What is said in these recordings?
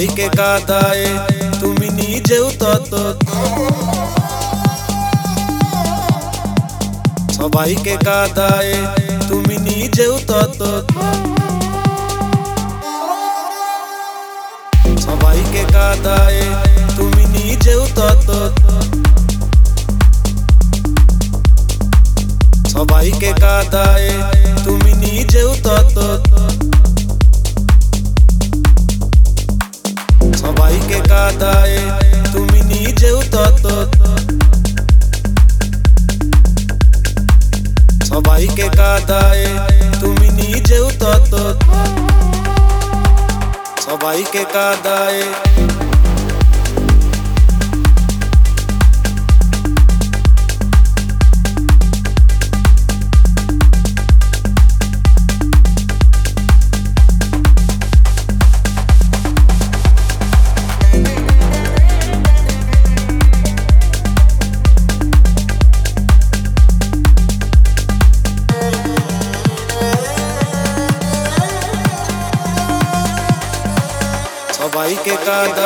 সবাইকে কাদায়, তুমি নিজেও তত সবাইকে কাদায়, তুমি নিজেও তত সবাইকে কাদায়, তুমি নিজেও তত সবাইকে কাদায়, তুমি নিজেও তত সবাইকে কাদায় সবাইকে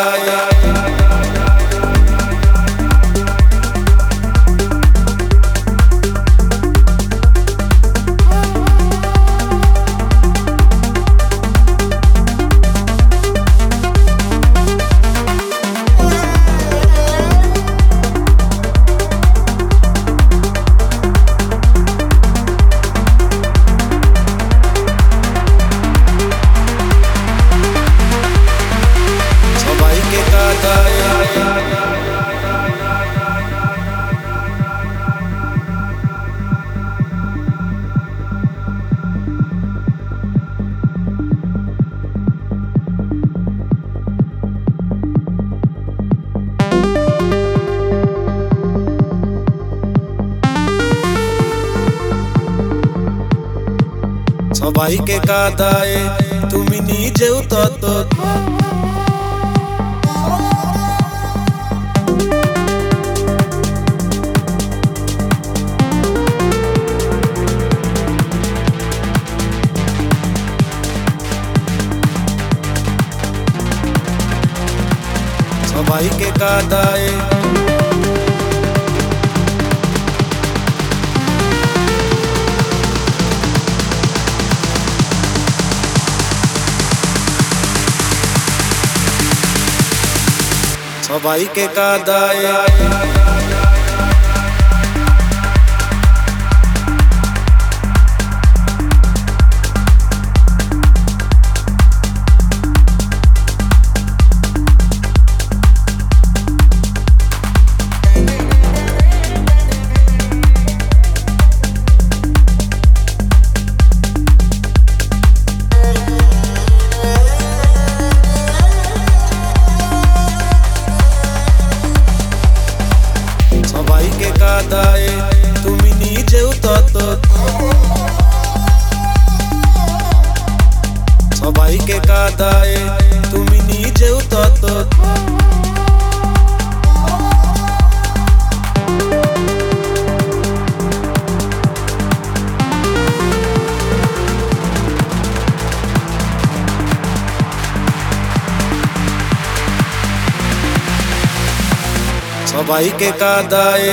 সবাইকে কাদায় তুমি নিজেও তত সবাইকে কাদায় সবাইকে কাদায় সবাইকে সবাইকে কাদায়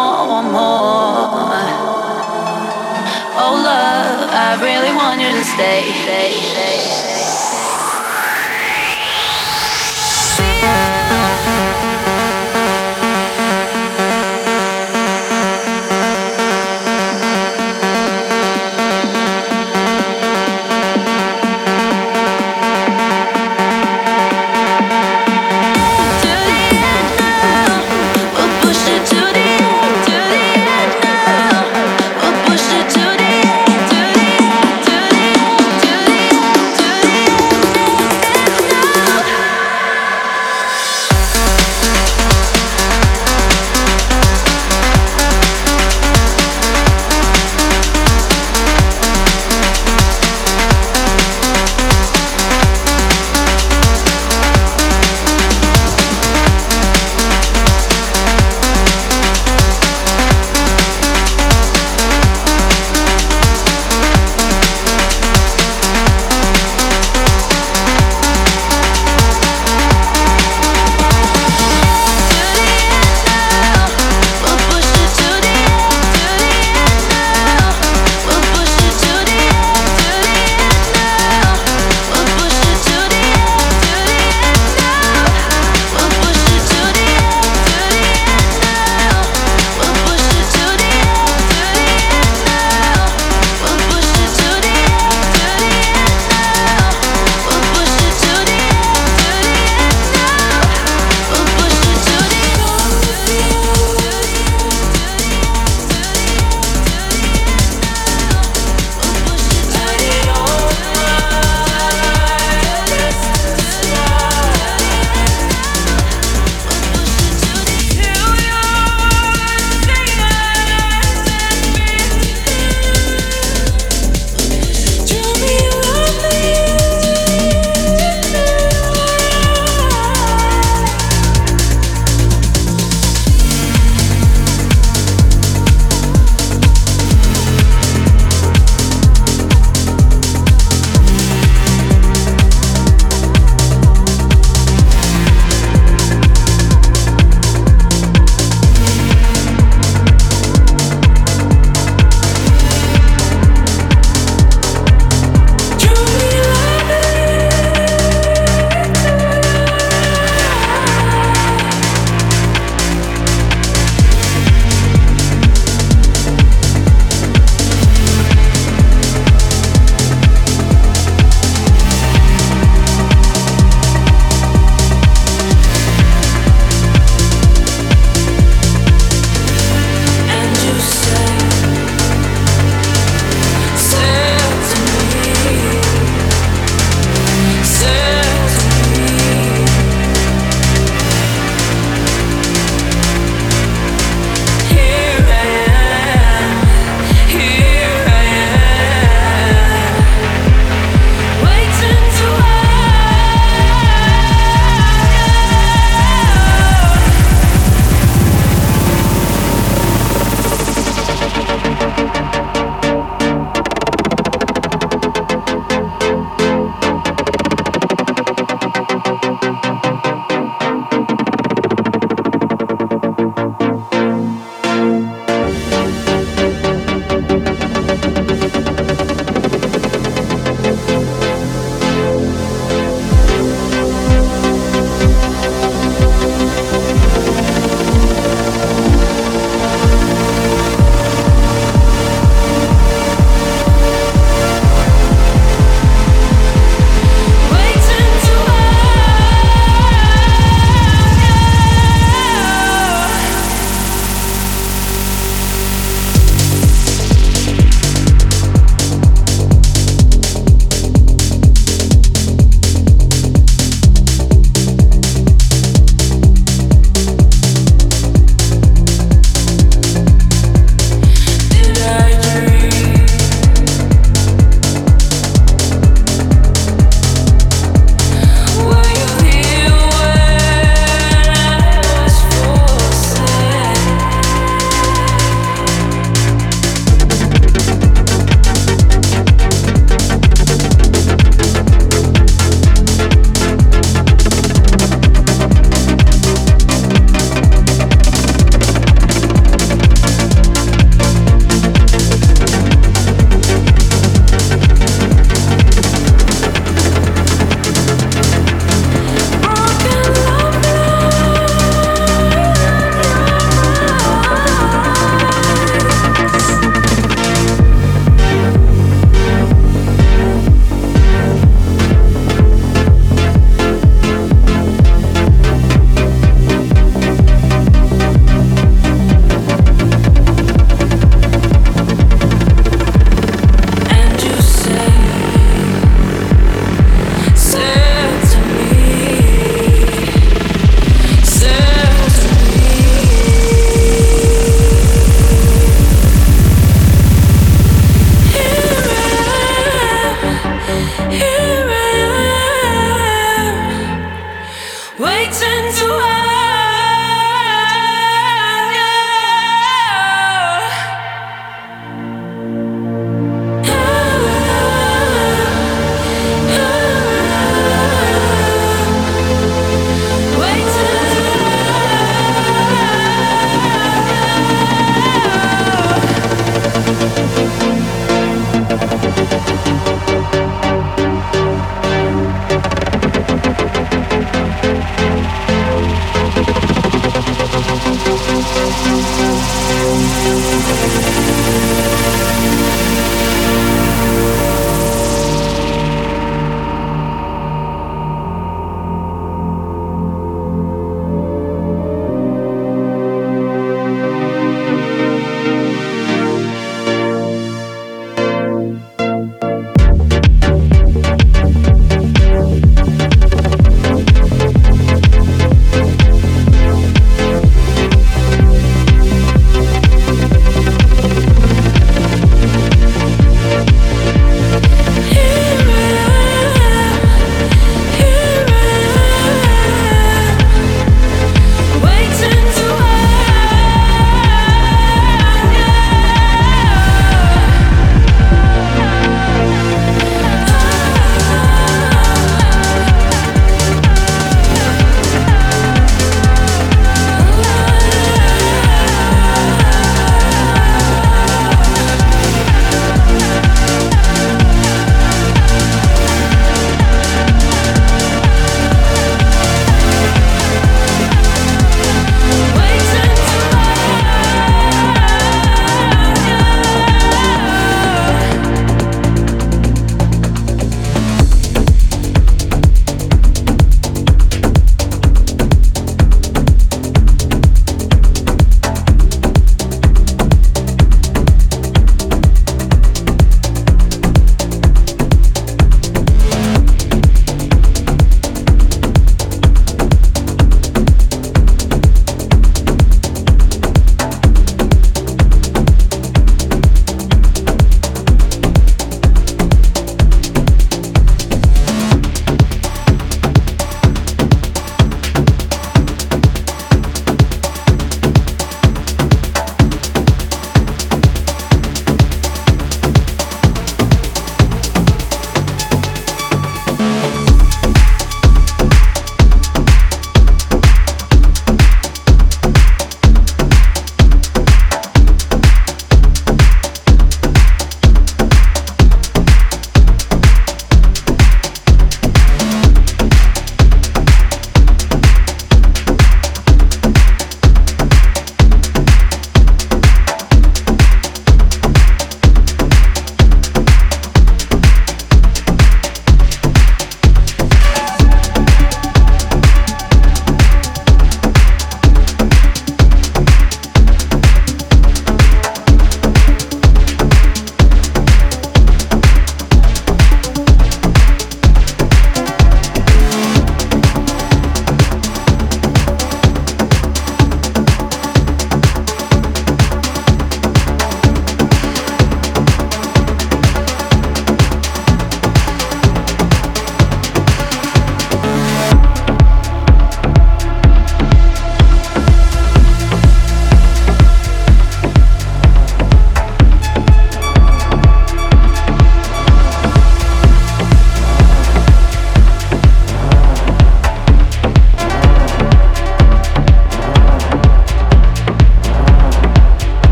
Want more. Oh, love, I really want you to stay. stay, stay.